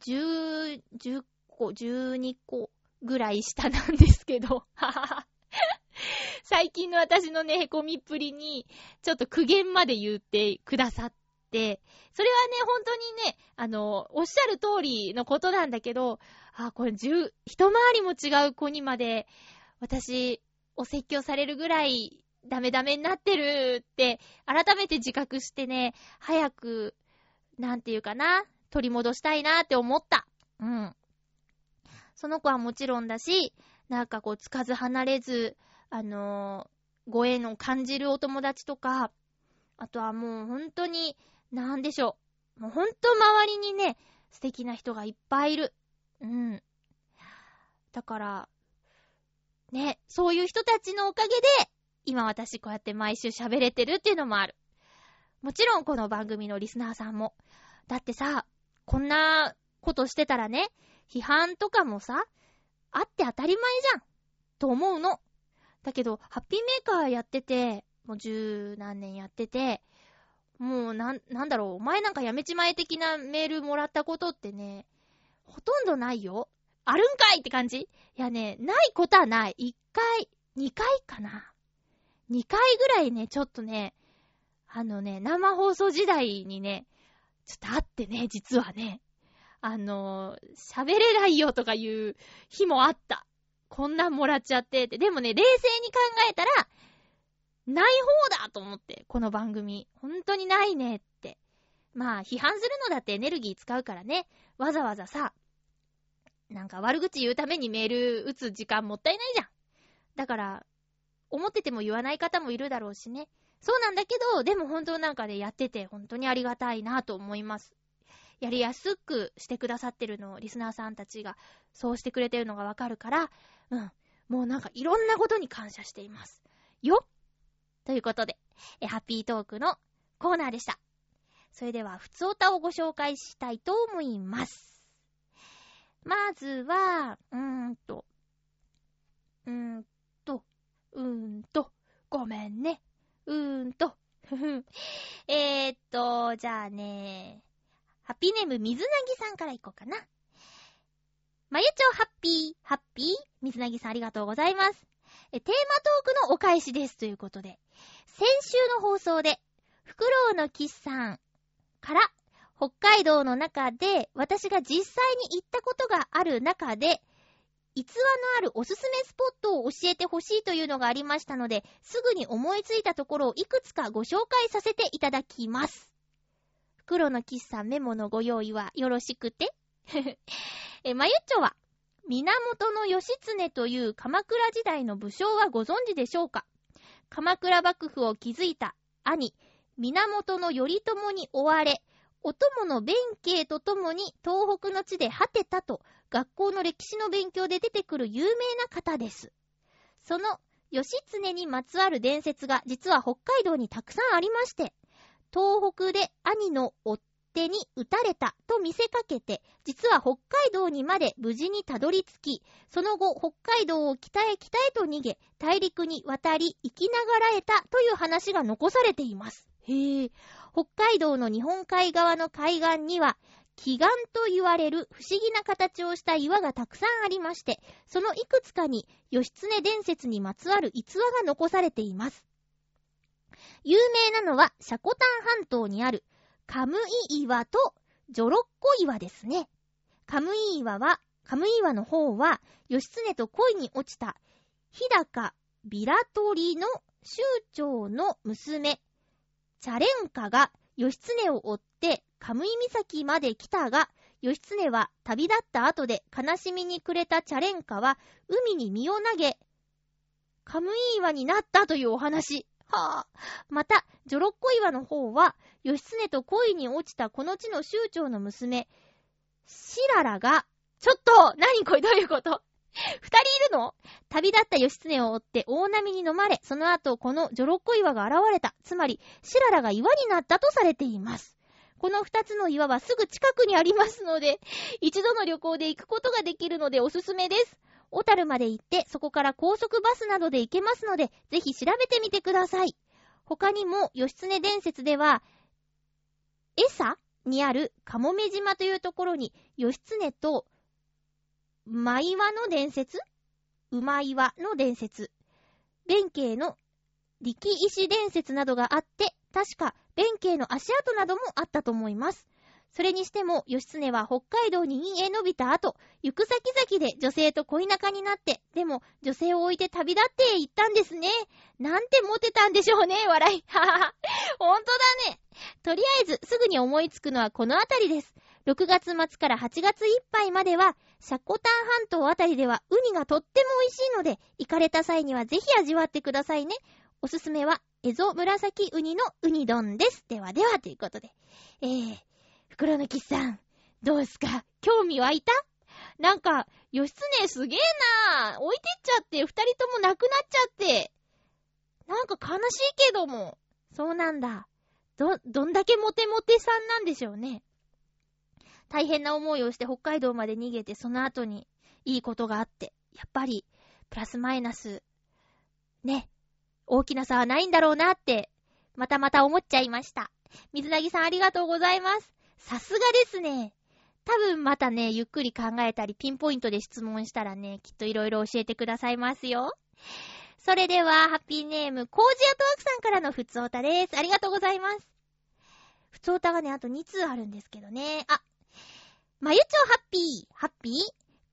S1: 十、十個、十二個ぐらい下なんですけど、ははは。最近の私のね、へこみっぷりに、ちょっと苦言まで言ってくださって、それはね、本当にね、あの、おっしゃる通りのことなんだけど、あ、これ十、一回りも違う子にまで、私、お説教されるぐらい、ダメダメになってるって、改めて自覚してね、早く、なんていうかな、取り戻したいなって思った。うん。その子はもちろんだし、なんかこう、つかず離れず、あのー、ご縁を感じるお友達とか、あとはもう本当に、なんでしょう。もう本当周りにね、素敵な人がいっぱいいる。うん。だから、ね、そういう人たちのおかげで、今私こうやって毎週喋れてるっていうのもある。もちろんこの番組のリスナーさんも。だってさ、こんなことしてたらね、批判とかもさ、あって当たり前じゃん。と思うの。だけど、ハッピーメーカーやってて、もう十何年やってて、もうなん、なんだろう、お前なんかやめちまえ的なメールもらったことってね、ほとんどないよ。あるんかいって感じ？いやね、ないことはない。一回、二回かな。二回ぐらいね、ちょっとね、あのね、生放送時代にね、ちょっとあってね、実はね、あの喋れないよとかいう日もあった。こんなんもらっちゃってって。でもね、冷静に考えたら、ない方だと思って、この番組。本当にないねって。まあ、批判するのだってエネルギー使うからね。わざわざさ、なんか悪口言うためにメール打つ時間もったいないじゃん。だから、思ってても言わない方もいるだろうしね。そうなんだけど、でも本当なんかで、ね、やってて本当にありがたいなと思います。やりやすくしてくださってるのをリスナーさんたちがそうしてくれてるのがわかるから、うん。もうなんかいろんなことに感謝しています。よっということで、ハッピートークのコーナーでした。それでは、ふつおたをご紹介したいと思います。まずは、うーんと、うーんと、うーんと、ごめんね。うーんと、ふふん。えーっと、じゃあね、ハッピーネーム水なぎさんからいこうかな。まゆちょハッピー、ハッピー水なぎさんありがとうございます。テーマトークのお返しですということで、先週の放送で、フクロウのキスさんから、北海道の中で、私が実際に行ったことがある中で、逸話のあるおすすめスポットを教えてほしいというのがありましたので、すぐに思いついたところをいくつかご紹介させていただきます。黒の喫茶メモのご用意はよろしくて。え、まゆっちょは、源義経という鎌倉時代の武将はご存知でしょうか？鎌倉幕府を築いた兄、源頼朝に追われ、お供の弁慶とともに東北の地で果てたと、学校の歴史の勉強で出てくる有名な方です。その義経にまつわる伝説が実は北海道にたくさんありまして、東北で兄の追手に撃たれたと見せかけて、実は北海道にまで無事にたどり着き、その後北海道を北へ北へと逃げ、大陸に渡り生きながらえたという話が残されています。へぇ。北海道の日本海側の海岸には、奇岩と言われる不思議な形をした岩がたくさんありまして、そのいくつかに義経伝説にまつわる逸話が残されています。有名なのは、シャコタン半島にある、カムイ岩とジョロッコ岩ですね。カムイ岩は、カムイワの方は、義経と恋に落ちた、日高ビラトリの酋長の娘、チャレンカが義経を追ってカムイ岬まで来たが、義経は旅立った後で悲しみに暮れたチャレンカは海に身を投げ、カムイ岩になったというお話。はあ。また、ジョロッコ岩の方は、義経と恋に落ちたこの地の酋長の娘、シララが、ちょっと何これどういうこと？二人いるの？旅立った義経を追って大波に飲まれ、その後このジョロッコ岩が現れた。つまり、シララが岩になったとされています。この二つの岩はすぐ近くにありますので、一度の旅行で行くことができるのでおすすめです。小樽まで行って、そこから高速バスなどで行けますので、ぜひ調べてみてください。他にも、義経伝説では、エサにあるカモメ島というところに、義経と、マイワの伝説？馬岩の伝説。弁慶の力石伝説などがあって、確か弁慶の足跡などもあったと思います。それにしても、義経は北海道に逃げ延びた後、行く先々で女性と恋仲になって、でも女性を置いて旅立って行ったんですね。なんてモテたんでしょうね、笑い。ははは。ほんとだね。とりあえず、すぐに思いつくのはこのあたりです。6月末から8月いっぱいまでは、シャコタン半島あたりではウニがとっても美味しいので、行かれた際にはぜひ味わってくださいね。おすすめは、エゾ紫ウニのウニ丼です。ではでは、ということで。えー、袋のキスさん、どうすか？興味湧いた？なんか、義経すげえな置いてっちゃって、二人とも亡くなっちゃって。なんか悲しいけども。そうなんだ。ど、どんだけモテモテさんなんでしょうね。大変な思いをして北海道まで逃げて、その後にいいことがあって、やっぱり、プラスマイナス、ね、大きな差はないんだろうなって、またまた思っちゃいました。水なぎさんありがとうございます。さすがですね。多分またね、ゆっくり考えたり、ピンポイントで質問したらね、きっといろいろ教えてくださいますよ。それでは、ハッピーネーム、コージアトワークさんからのふつおたです。ありがとうございます。ふつおたがね、あと2通あるんですけどね。あ、まゆちょハッピー、ハッピー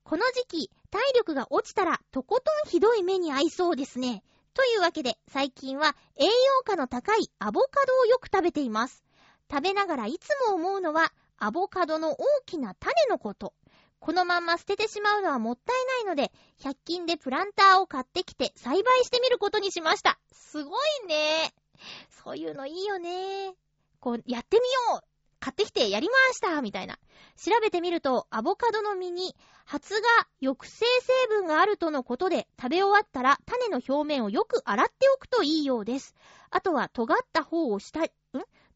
S1: この時期、体力が落ちたら、とことんひどい目に遭いそうですね。というわけで、最近は栄養価の高いアボカドをよく食べています。食べながらいつも思うのは、アボカドの大きな種のこと。このまんま捨ててしまうのはもったいないので、100均でプランターを買ってきて栽培してみることにしました。すごいね。そういうのいいよね。こう、やってみよう買ってきてやりましたみたいな。調べてみると、アボカドの実に発芽抑制成分があるとのことで、食べ終わったら種の表面をよく洗っておくといいようです。あとは尖った方を下、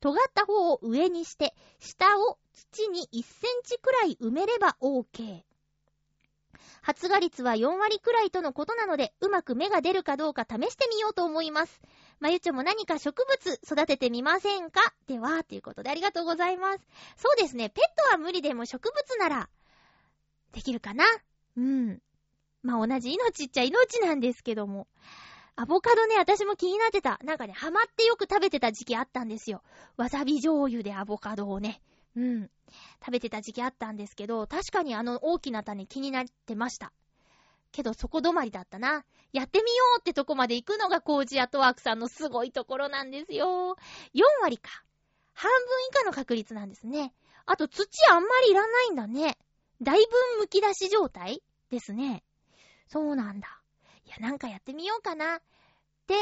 S1: 尖った方を上にして、下を土に1センチくらい埋めれば OK。発芽率は4割くらいとのことなので、うまく芽が出るかどうか試してみようと思います。まゆちょも何か植物育ててみませんか？では、ということでありがとうございます。そうですね、ペットは無理でも植物なら、できるかな？うん。まあ、同じ命っちゃ命なんですけども。アボカドね、私も気になってた。なんかね、ハマってよく食べてた時期あったんですよ。わさび醤油でアボカドをね。うん。食べてた時期あったんですけど、確かにあの大きな種気になってました。けどそこ止まりだったな。やってみようってとこまで行くのがコージアトワークさんのすごいところなんですよ。4割か。半分以下の確率なんですね。あと土あんまりいらないんだね。だいぶ剥き出し状態ですね。そうなんだ。いや、なんかやってみようかな。で、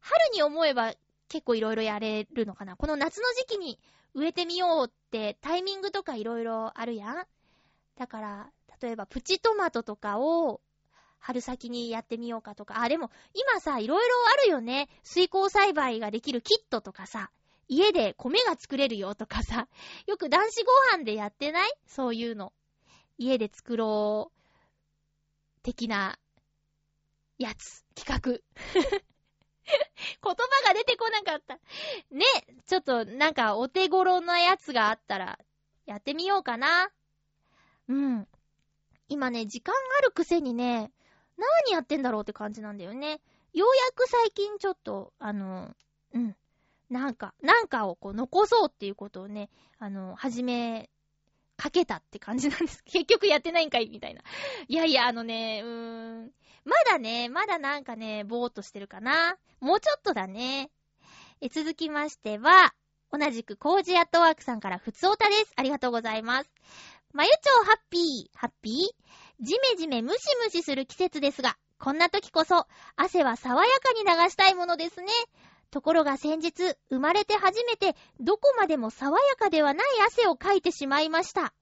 S1: 春に思えば結構いろいろやれるのかな。この夏の時期に植えてみようってタイミングとかいろいろあるやん。だから、例えばプチトマトとかを春先にやってみようかとか。あ、でも今さ、いろいろあるよね。水耕栽培ができるキットとかさ、家で米が作れるよとかさ、よく男子ご飯でやってない？そういうの。家で作ろう、的なやつ、企画。言葉が出てこなかった。ね、ちょっとなんかお手頃なやつがあったら、やってみようかな。うん。今ね、時間あるくせにね、何やってんだろうって感じなんだよね。ようやく最近ちょっと、あの、うん。なんか、なんかをこう残そうっていうことをね、あの、始め、かけたって感じなんです。結局やってないんかいみたいな。いやいや、あのね、うーん。まだね、まだなんかね、ぼーっとしてるかな。もうちょっとだね。え続きましては、同じくコージアットワークさんからふつおたです。ありがとうございます。まゆちょうハッピー、ハッピー？じめじめムシムシする季節ですが、こんな時こそ、汗は爽やかに流したいものですね。ところが先日、生まれて初めて、どこまでも爽やかではない汗をかいてしまいました。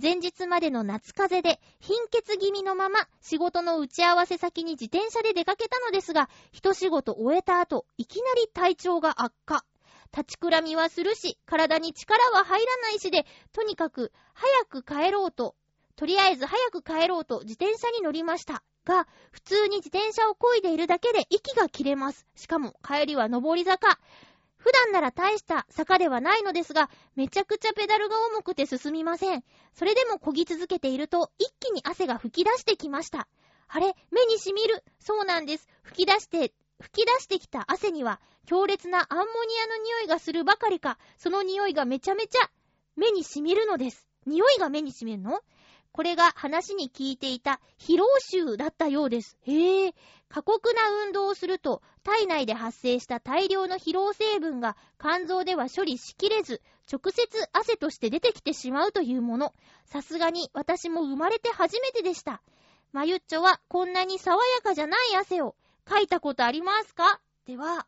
S1: 前日までの夏風邪で貧血気味のまま仕事の打ち合わせ先に自転車で出かけたのですが、一仕事終えた後、いきなり体調が悪化。立ちくらみはするし、体に力は入らないしで、とにかく早く帰ろうと、とりあえず早く帰ろうと自転車に乗りました。が、普通に自転車を漕いでいるだけで息が切れます。しかも帰りは上り坂。普段なら大した坂ではないのですが、めちゃくちゃペダルが重くて進みません。それでも漕ぎ続けていると、一気に汗が吹き出してきました。あれ目にしみる。そうなんです。吹き出して、吹き出してきた汗には、強烈なアンモニアの匂いがするばかりか、その匂いがめちゃめちゃ目にしみるのです。匂いが目にしみるの？これが話に聞いていた疲労臭だったようです。へえ。過酷な運動をすると、体内で発生した大量の疲労成分が肝臓では処理しきれず、直接汗として出てきてしまうというもの。さすがに私も生まれて初めてでした。まゆっちょはこんなに爽やかじゃない汗をかいたことありますか？では、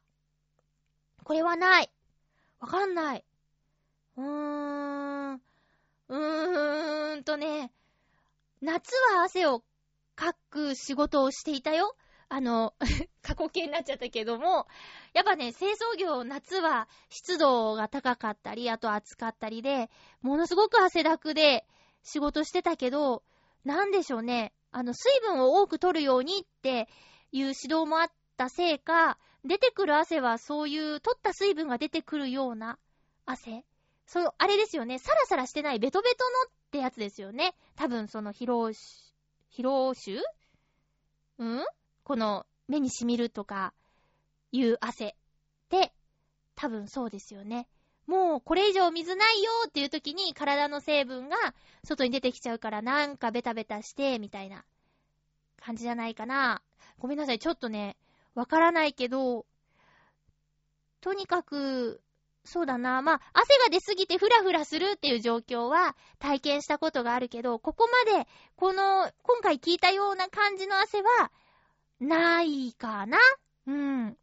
S1: これはない。わかんない。うーん。うーんとね、夏は汗をかく仕事をしていたよ。あの、過去形になっちゃったけども、やっぱね、清掃業、夏は湿度が高かったり、あと暑かったりで、ものすごく汗だくで仕事してたけど、なんでしょうね、あの、水分を多く取るようにっていう指導もあったせいか、出てくる汗はそういう取った水分が出てくるような汗そう、あれですよね、サラサラしてないベトベトのってやつですよね。多分その疲労、疲労臭うん？この目に染みるとかいう汗で、多分そうですよね。もうこれ以上水ないよっていう時に体の成分が外に出てきちゃうからなんかベタベタしてみたいな感じじゃないかな。ごめんなさい。ちょっとね、わからないけど、とにかく、そうだな。まあ、汗が出すぎてフラフラするっていう状況は体験したことがあるけど、ここまで、この、今回聞いたような感じの汗は、ないかな？うん。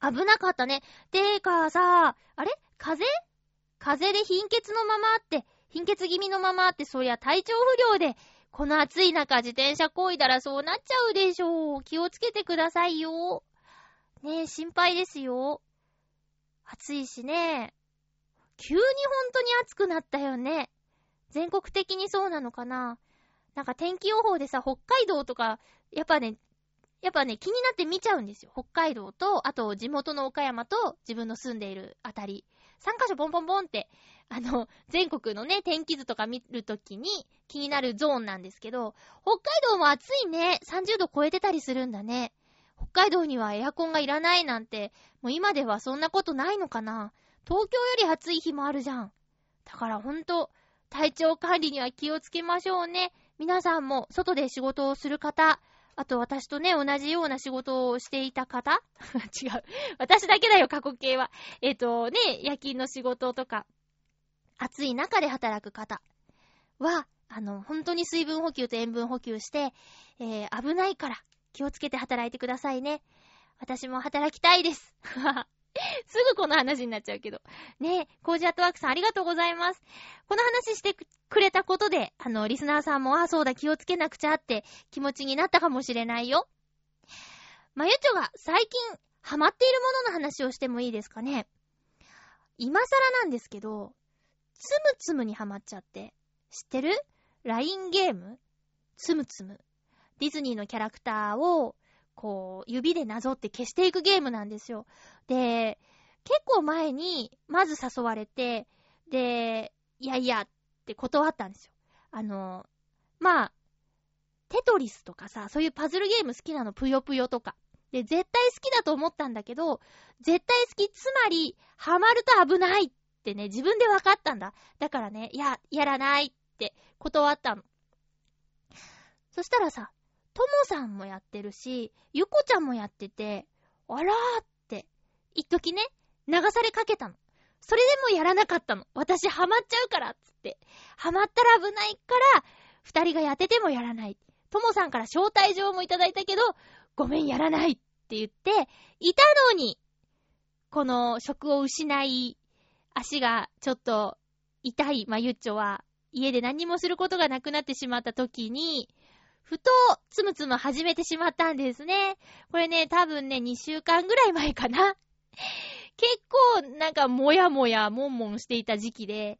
S1: 危なかったね。てかさ、あれ？風？風で貧血のままって、貧血気味のままって、そりゃ体調不良で、この暑い中自転車こいだらそうなっちゃうでしょう。気をつけてくださいよ。ねえ、心配ですよ。暑いしね。急にほんとに暑くなったよね。全国的にそうなのかななんか天気予報でさ、北海道とか、やっぱね、やっぱね、気になって見ちゃうんですよ。北海道と、あと地元の岡山と自分の住んでいるあたり。3カ所ポンポンポンって、あの、全国のね、天気図とか見るときに気になるゾーンなんですけど、北海道も暑いね。30度超えてたりするんだね。北海道にはエアコンがいらないなんて、もう今ではそんなことないのかな東京より暑い日もあるじゃん。だからほんと、体調管理には気をつけましょうね。皆さんも外で仕事をする方、あと私とね、同じような仕事をしていた方 違う。私だけだよ、過去形は。えっ、ー、とね、夜勤の仕事とか、暑い中で働く方は、あの、本当に水分補給と塩分補給して、えー、危ないから気をつけて働いてくださいね。私も働きたいです。すぐこの話になっちゃうけど。ねえ、コージアットワークさんありがとうございます。この話してくれたことで、あの、リスナーさんも、ああ、そうだ、気をつけなくちゃって気持ちになったかもしれないよ。まゆちょが最近ハマっているものの話をしてもいいですかね。今更なんですけど、つむつむにハマっちゃって。知ってる ?LINE ゲーム？つむつむ。ディズニーのキャラクターをこう、指でなぞって消していくゲームなんですよ。で、結構前に、まず誘われて、で、いやいやって断ったんですよ。あの、まあ、テトリスとかさ、そういうパズルゲーム好きなの、ぷよぷよとか。で、絶対好きだと思ったんだけど、絶対好き、つまり、ハマると危ないってね、自分で分かったんだ。だからね、いや、やらないっって断ったの。そしたらさ、ともさんもやってるし、ゆこちゃんもやってて、あらーって、一時ね、流されかけたの。それでもやらなかったの。私ハマっちゃうから、つって。ハマったら危ないから、二人がやっててもやらない。ともさんから招待状もいただいたけど、ごめんやらないって言って、いたのに、この職を失い、足がちょっと痛いまゆっちょは、家で何もすることがなくなってしまった時に、ふと、つむつむ始めてしまったんですね。これね、多分ね、2週間ぐらい前かな。結構、なんか、もやもや、もんもんしていた時期で、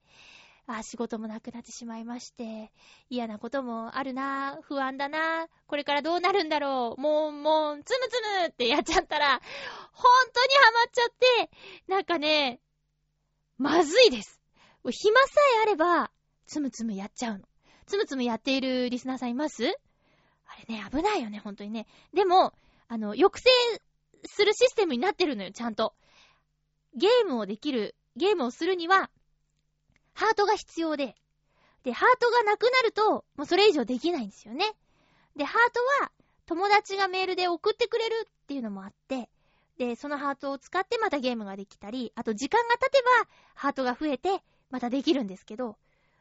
S1: あ、仕事もなくなってしまいまして、嫌なこともあるな、不安だな、これからどうなるんだろう、もんもん、つむつむってやっちゃったら、ほんとにハマっちゃって、なんかね、まずいです。暇さえあれば、つむつむやっちゃうの。つむつむやっているリスナーさんいます？あれね、危ないよね、ほんとにね。でも、あの、抑制するシステムになってるのよ、ちゃんと。ゲームをできる、ゲームをするには、ハートが必要で、で、ハートがなくなると、もうそれ以上できないんですよね。で、ハートは、友達がメールで送ってくれるっていうのもあって、で、そのハートを使ってまたゲームができたり、あと時間が経てば、ハートが増えて、またできるんですけど、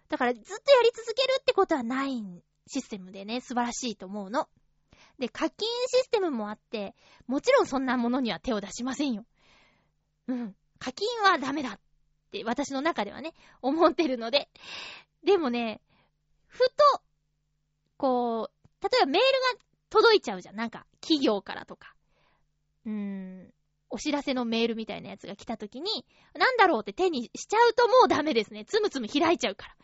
S1: だからずっとやり続けるってことはないんシステムでね、素晴らしいと思うの。で、課金システムもあって、もちろんそんなものには手を出しませんよ。うん。課金はダメだって私の中ではね、思ってるので。でもね、ふと、こう、例えばメールが届いちゃうじゃん。なんか、企業からとか。うーん、お知らせのメールみたいなやつが来た時に、なんだろうって手にしちゃうともうダメですね。つむつむ開いちゃうから。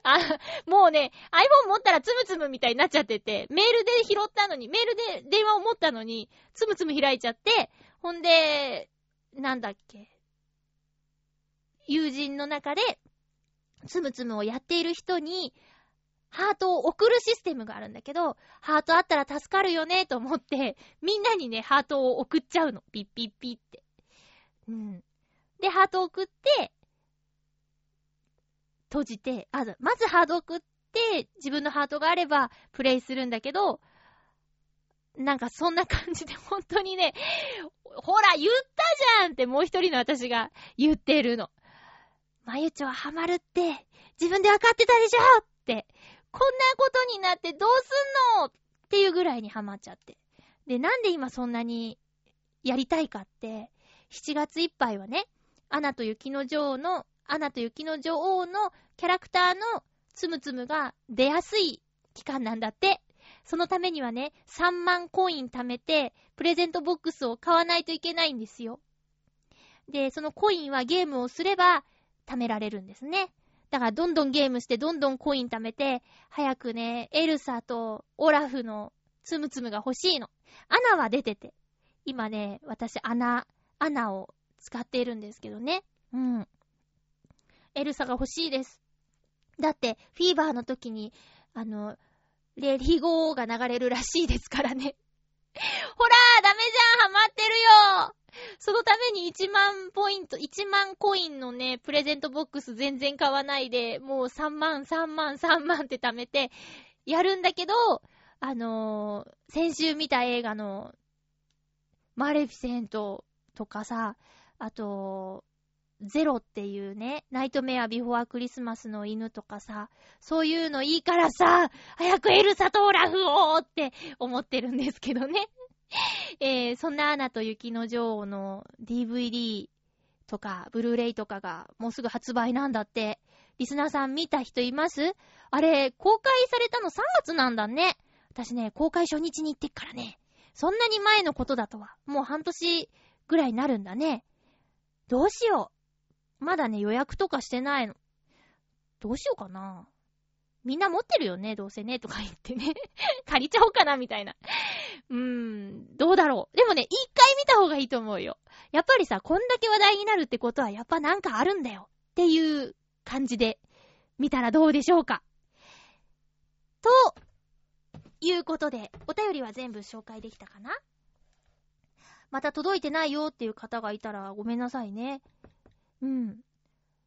S1: あ、もうね、iPhone 持ったらつむつむみたいになっちゃってて、メールで拾ったのに、メールで電話を持ったのに、つむつむ開いちゃって、ほんで、なんだっけ、友人の中で、つむつむをやっている人に、ハートを送るシステムがあるんだけど、ハートあったら助かるよねと思って、みんなにね、ハートを送っちゃうの。ピッピッピって。うん。で、ハート送って、閉じて、あ、まずハート送って、自分のハートがあれば、プレイするんだけど、なんかそんな感じで 本当にね、ほら、言ったじゃんってもう一人の私が言ってるの。まゆちょはハマるって、自分で分かってたでしょ、になってどうすんのっていうぐらいにハマっちゃって。で、なんで今そんなにやりたいかって、7月いっぱいはね、アナと雪の女王の、アナと雪の女王のキャラクターのつむつむが出やすい期間なんだって。そのためにはね、3万コイン貯めて、プレゼントボックスを買わないといけないんですよ。で、そのコインはゲームをすれば貯められるんですね。だからどんどんゲームしてどんどんコイン貯めて、早くね、エルサとオラフのつむつむが欲しいの。アナは出てて。今ね、私アナ、アナを使っているんですけどね。うん。エルサが欲しいです。だって、フィーバーの時に、あの、レディゴーが流れるらしいですからね。ほらーダメじゃんハマってるよ。そのために1万ポイント、1万コインのね、プレゼントボックス全然買わないで、もう3万、3万、3万って貯めて、やるんだけど、あのー、先週見た映画の、マレフィセントとかさ、あと、ゼロっていうね、ナイトメアビフォアクリスマスの犬とかさ、そういうのいいからさ、早くエルサとオラフをって思ってるんですけどね。えー、そんなアナと雪の女王の DVD とか、ブルーレイとかがもうすぐ発売なんだって。リスナーさん見た人います？あれ、公開されたの3月なんだね。私ね、公開初日に行ってっからね。そんなに前のことだとは。もう半年ぐらいになるんだね。どうしよう。まだね、予約とかしてないの。どうしようかな。みんな持ってるよね、どうせね、とか言ってね。借りちゃおうかな、みたいな。うーん、どうだろう。でもね、一回見た方がいいと思うよ。やっぱりさ、こんだけ話題になるってことは、やっぱなんかあるんだよ。っていう感じで、見たらどうでしょうか。と、いうことで、お便りは全部紹介できたかなまた届いてないよっていう方がいたらごめんなさいね。うん。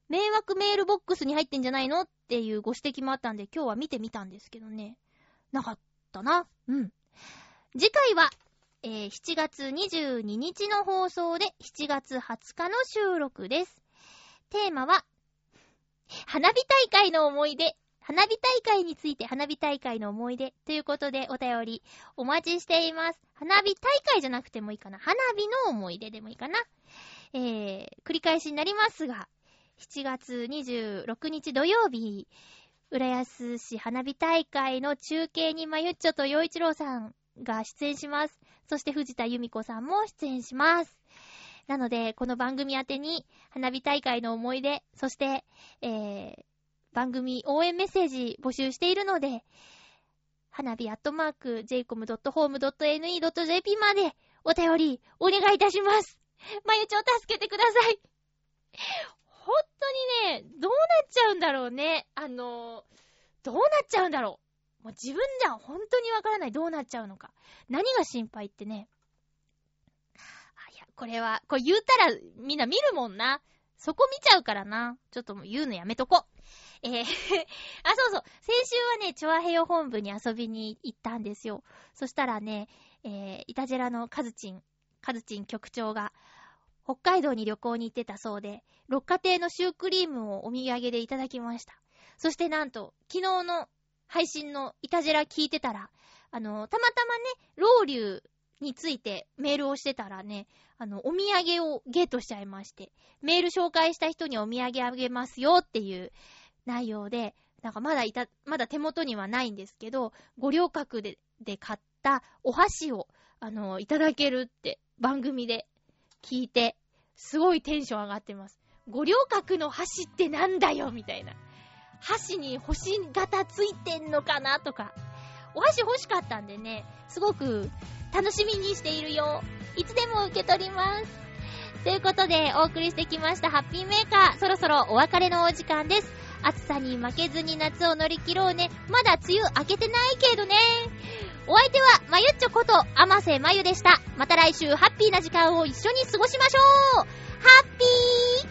S1: 迷惑メールボックスに入ってんじゃないのっていうご指摘もあったんで、今日は見てみたんですけどね。なかったな。うん。次回は、えー、7月22日の放送で7月20日の収録です。テーマは、花火大会の思い出。花火大会について花火大会の思い出ということでお便りお待ちしています。花火大会じゃなくてもいいかな。花火の思い出でもいいかな。えー、繰り返しになりますが、7月26日土曜日、浦安市花火大会の中継にまゆっちょと洋一郎さんが出演します。そして藤田由美子さんも出演します。なので、この番組宛てに花火大会の思い出、そして、えー、番組応援メッセージ募集しているので、花火アットマーク jcom.home.ne.jp までお便りお願いいたします。まゆちょ助けてください。本当にね、どうなっちゃうんだろうね。あの、どうなっちゃうんだろう。もう自分じゃ本当にわからない。どうなっちゃうのか。何が心配ってね。あ、いや、これは、これ言うたらみんな見るもんな。そこ見ちゃうからな。ちょっともう言うのやめとこ。えー あ、そうそう。先週はね、チョアヘヨ本部に遊びに行ったんですよ。そしたらね、えー、イタジェラのカズチン、カズチン局長が、北海道に旅行に行ってたそうで、六花亭のシュークリームをお土産でいただきました。そしてなんと、昨日の配信のイタジェラ聞いてたら、あの、たまたまね、ロウリュについてメールをしてたらね、あの、お土産をゲットしちゃいまして、メール紹介した人にお土産あげますよっていう内容で、なんかまだいた、まだ手元にはないんですけど、五稜郭で、で買ったお箸を、あの、いただけるって番組で聞いて、すごいテンション上がってます。五稜郭の箸ってなんだよみたいな。箸に星型ついてんのかなとか。お箸欲しかったんでね、すごく楽しみにしているよ。いつでも受け取ります。ということで、お送りしてきましたハッピーメーカー。そろそろお別れのお時間です。暑さに負けずに夏を乗り切ろうね。まだ梅雨明けてないけどね。お相手は、まゆっちょこと、あませまゆでした。また来週、ハッピーな時間を一緒に過ごしましょうハッピー